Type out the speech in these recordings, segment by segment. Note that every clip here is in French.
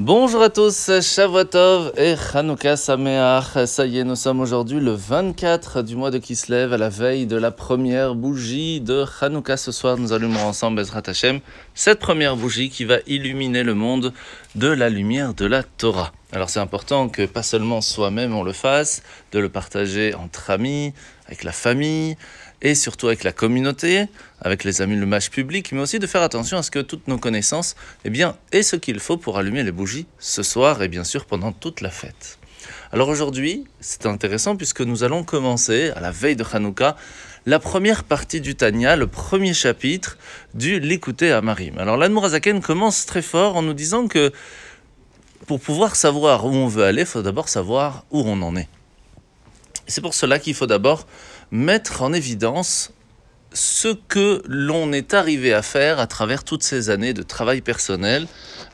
Bonjour à tous, Shavuotov et Chanukah Sameach. Ça y est, nous sommes aujourd'hui le 24 du mois de Kislev, à la veille de la première bougie de Chanukah. Ce soir, nous allumerons ensemble, Bezrat Hashem, cette première bougie qui va illuminer le monde de la lumière de la Torah. Alors c'est important que pas seulement soi-même on le fasse, de le partager entre amis, avec la famille, et surtout avec la communauté, avec les amis, le match public, mais aussi de faire attention à ce que toutes nos connaissances eh bien, aient ce qu'il faut pour allumer les bougies ce soir et bien sûr pendant toute la fête. Alors aujourd'hui, c'est intéressant puisque nous allons commencer, à la veille de Hanouka, la première partie du Tanya, le premier chapitre du L'écouter à Marim. Alors l'Admorazaken commence très fort en nous disant que pour pouvoir savoir où on veut aller, il faut d'abord savoir où on en est. C'est pour cela qu'il faut d'abord mettre en évidence ce que l'on est arrivé à faire à travers toutes ces années de travail personnel.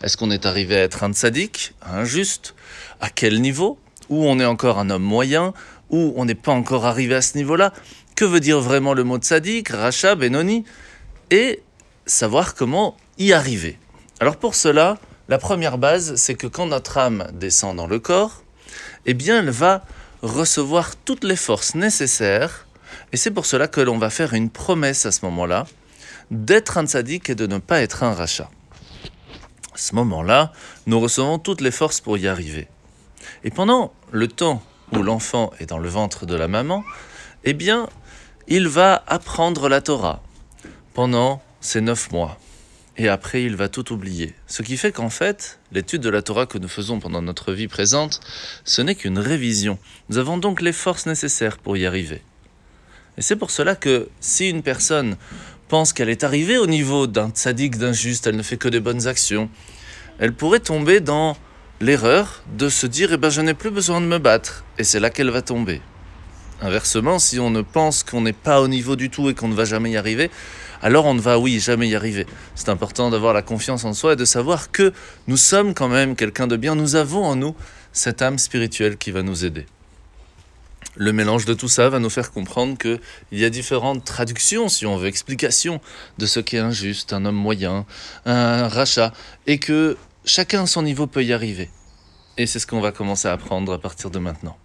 Est-ce qu'on est arrivé à être un tzaddik, un juste À quel niveau Ou on est encore un homme moyen Ou on n'est pas encore arrivé à ce niveau-là? Que veut dire vraiment le mot tzaddik, racha, benoni? Et savoir comment y arriver. Alors pour cela, la première base, c'est que quand notre âme descend dans le corps, eh bien elle va recevoir toutes les forces nécessaires. Et c'est pour cela que l'on va faire une promesse à ce moment-là d'être un tzaddik et de ne pas être un rachat. À ce moment-là, nous recevons toutes les forces pour y arriver. Et pendant le temps où l'enfant est dans le ventre de la maman, eh bien, il va apprendre la Torah pendant ces neuf mois et après il va tout oublier. Ce qui fait qu'en fait, l'étude de la Torah que nous faisons pendant notre vie présente, ce n'est qu'une révision. Nous avons donc les forces nécessaires pour y arriver. Et c'est pour cela que si une personne pense qu'elle est arrivée au niveau d'un tzaddik, d'un juste, elle ne fait que des bonnes actions, elle pourrait tomber dans l'erreur de se dire eh ben je n'ai plus besoin de me battre et c'est là qu'elle va tomber. Inversement, si on ne pense qu'on n'est pas au niveau du tout et qu'on ne va jamais y arriver, alors on ne va, oui, jamais y arriver. C'est important d'avoir la confiance en soi et de savoir que nous sommes quand même quelqu'un de bien. Nous avons en nous cette âme spirituelle qui va nous aider. Le mélange de tout ça va nous faire comprendre qu'il y a différentes traductions, si on veut, explications de ce qu'est un juste, un homme moyen, un rachat, et que chacun à son niveau peut y arriver. Et c'est ce qu'on va commencer à apprendre à partir de maintenant.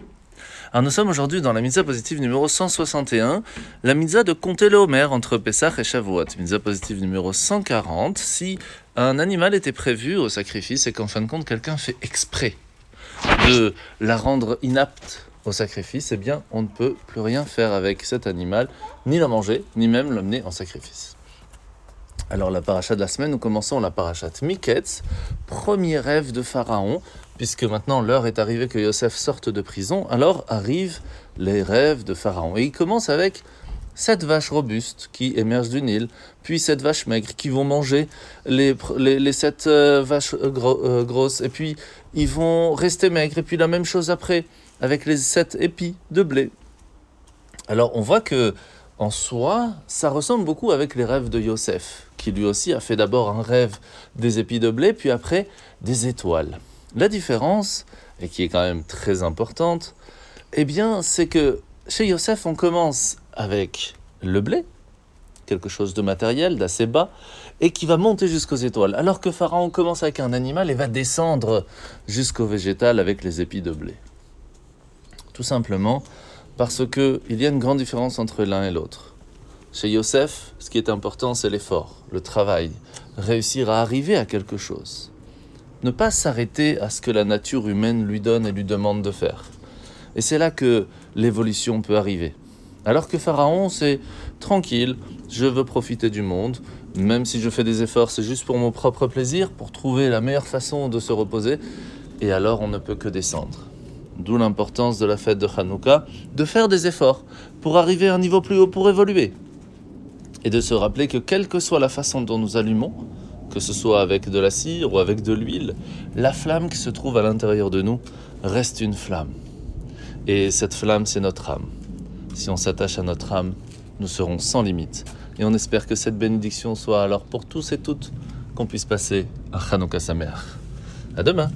Alors nous sommes aujourd'hui dans la mitzvah positive numéro 161, la mitzvah de compter le Homer entre Pessah et Shavuot. Mitzvah positive numéro 140, si un animal était prévu au sacrifice et qu'en fin de compte quelqu'un fait exprès de la rendre inapte au sacrifice, eh bien on ne peut plus rien faire avec cet animal, ni la manger, ni même l'amener en sacrifice. Alors la paracha de la semaine, nous commençons la parachat Miketz, premier rêve de Pharaon, puisque maintenant l'heure est arrivée que Yosef sorte de prison, alors arrivent les rêves de Pharaon. Et il commence avec sept vaches robustes qui émergent du Nil, puis sept vaches maigres qui vont manger les, les, sept euh, vaches euh, euh, grosses, et puis ils vont rester maigres, et puis la même chose après, avec les sept épis de blé. Alors on voit que en soi, ça ressemble beaucoup avec les rêves de Yosef, qui lui aussi a fait d'abord un rêve des épis de blé, puis après des étoiles. La différence, et qui est quand même très importante, eh c'est que chez Yosef, on commence avec le blé, quelque chose de matériel, d'assez bas, et qui va monter jusqu'aux étoiles, alors que Pharaon commence avec un animal et va descendre jusqu'au végétal avec les épis de blé. Tout simplement parce qu'il y a une grande différence entre l'un et l'autre. Chez Yosef, ce qui est important, c'est l'effort, le travail, réussir à arriver à quelque chose. Ne pas s'arrêter à ce que la nature humaine lui donne et lui demande de faire. Et c'est là que l'évolution peut arriver. Alors que Pharaon, c'est tranquille, je veux profiter du monde, même si je fais des efforts, c'est juste pour mon propre plaisir, pour trouver la meilleure façon de se reposer, et alors on ne peut que descendre. D'où l'importance de la fête de Hanouka, de faire des efforts pour arriver à un niveau plus haut, pour évoluer. Et de se rappeler que quelle que soit la façon dont nous allumons, que ce soit avec de la cire ou avec de l'huile, la flamme qui se trouve à l'intérieur de nous reste une flamme. Et cette flamme, c'est notre âme. Si on s'attache à notre âme, nous serons sans limite. Et on espère que cette bénédiction soit alors pour tous et toutes qu'on puisse passer à Hanouka Samer. À demain!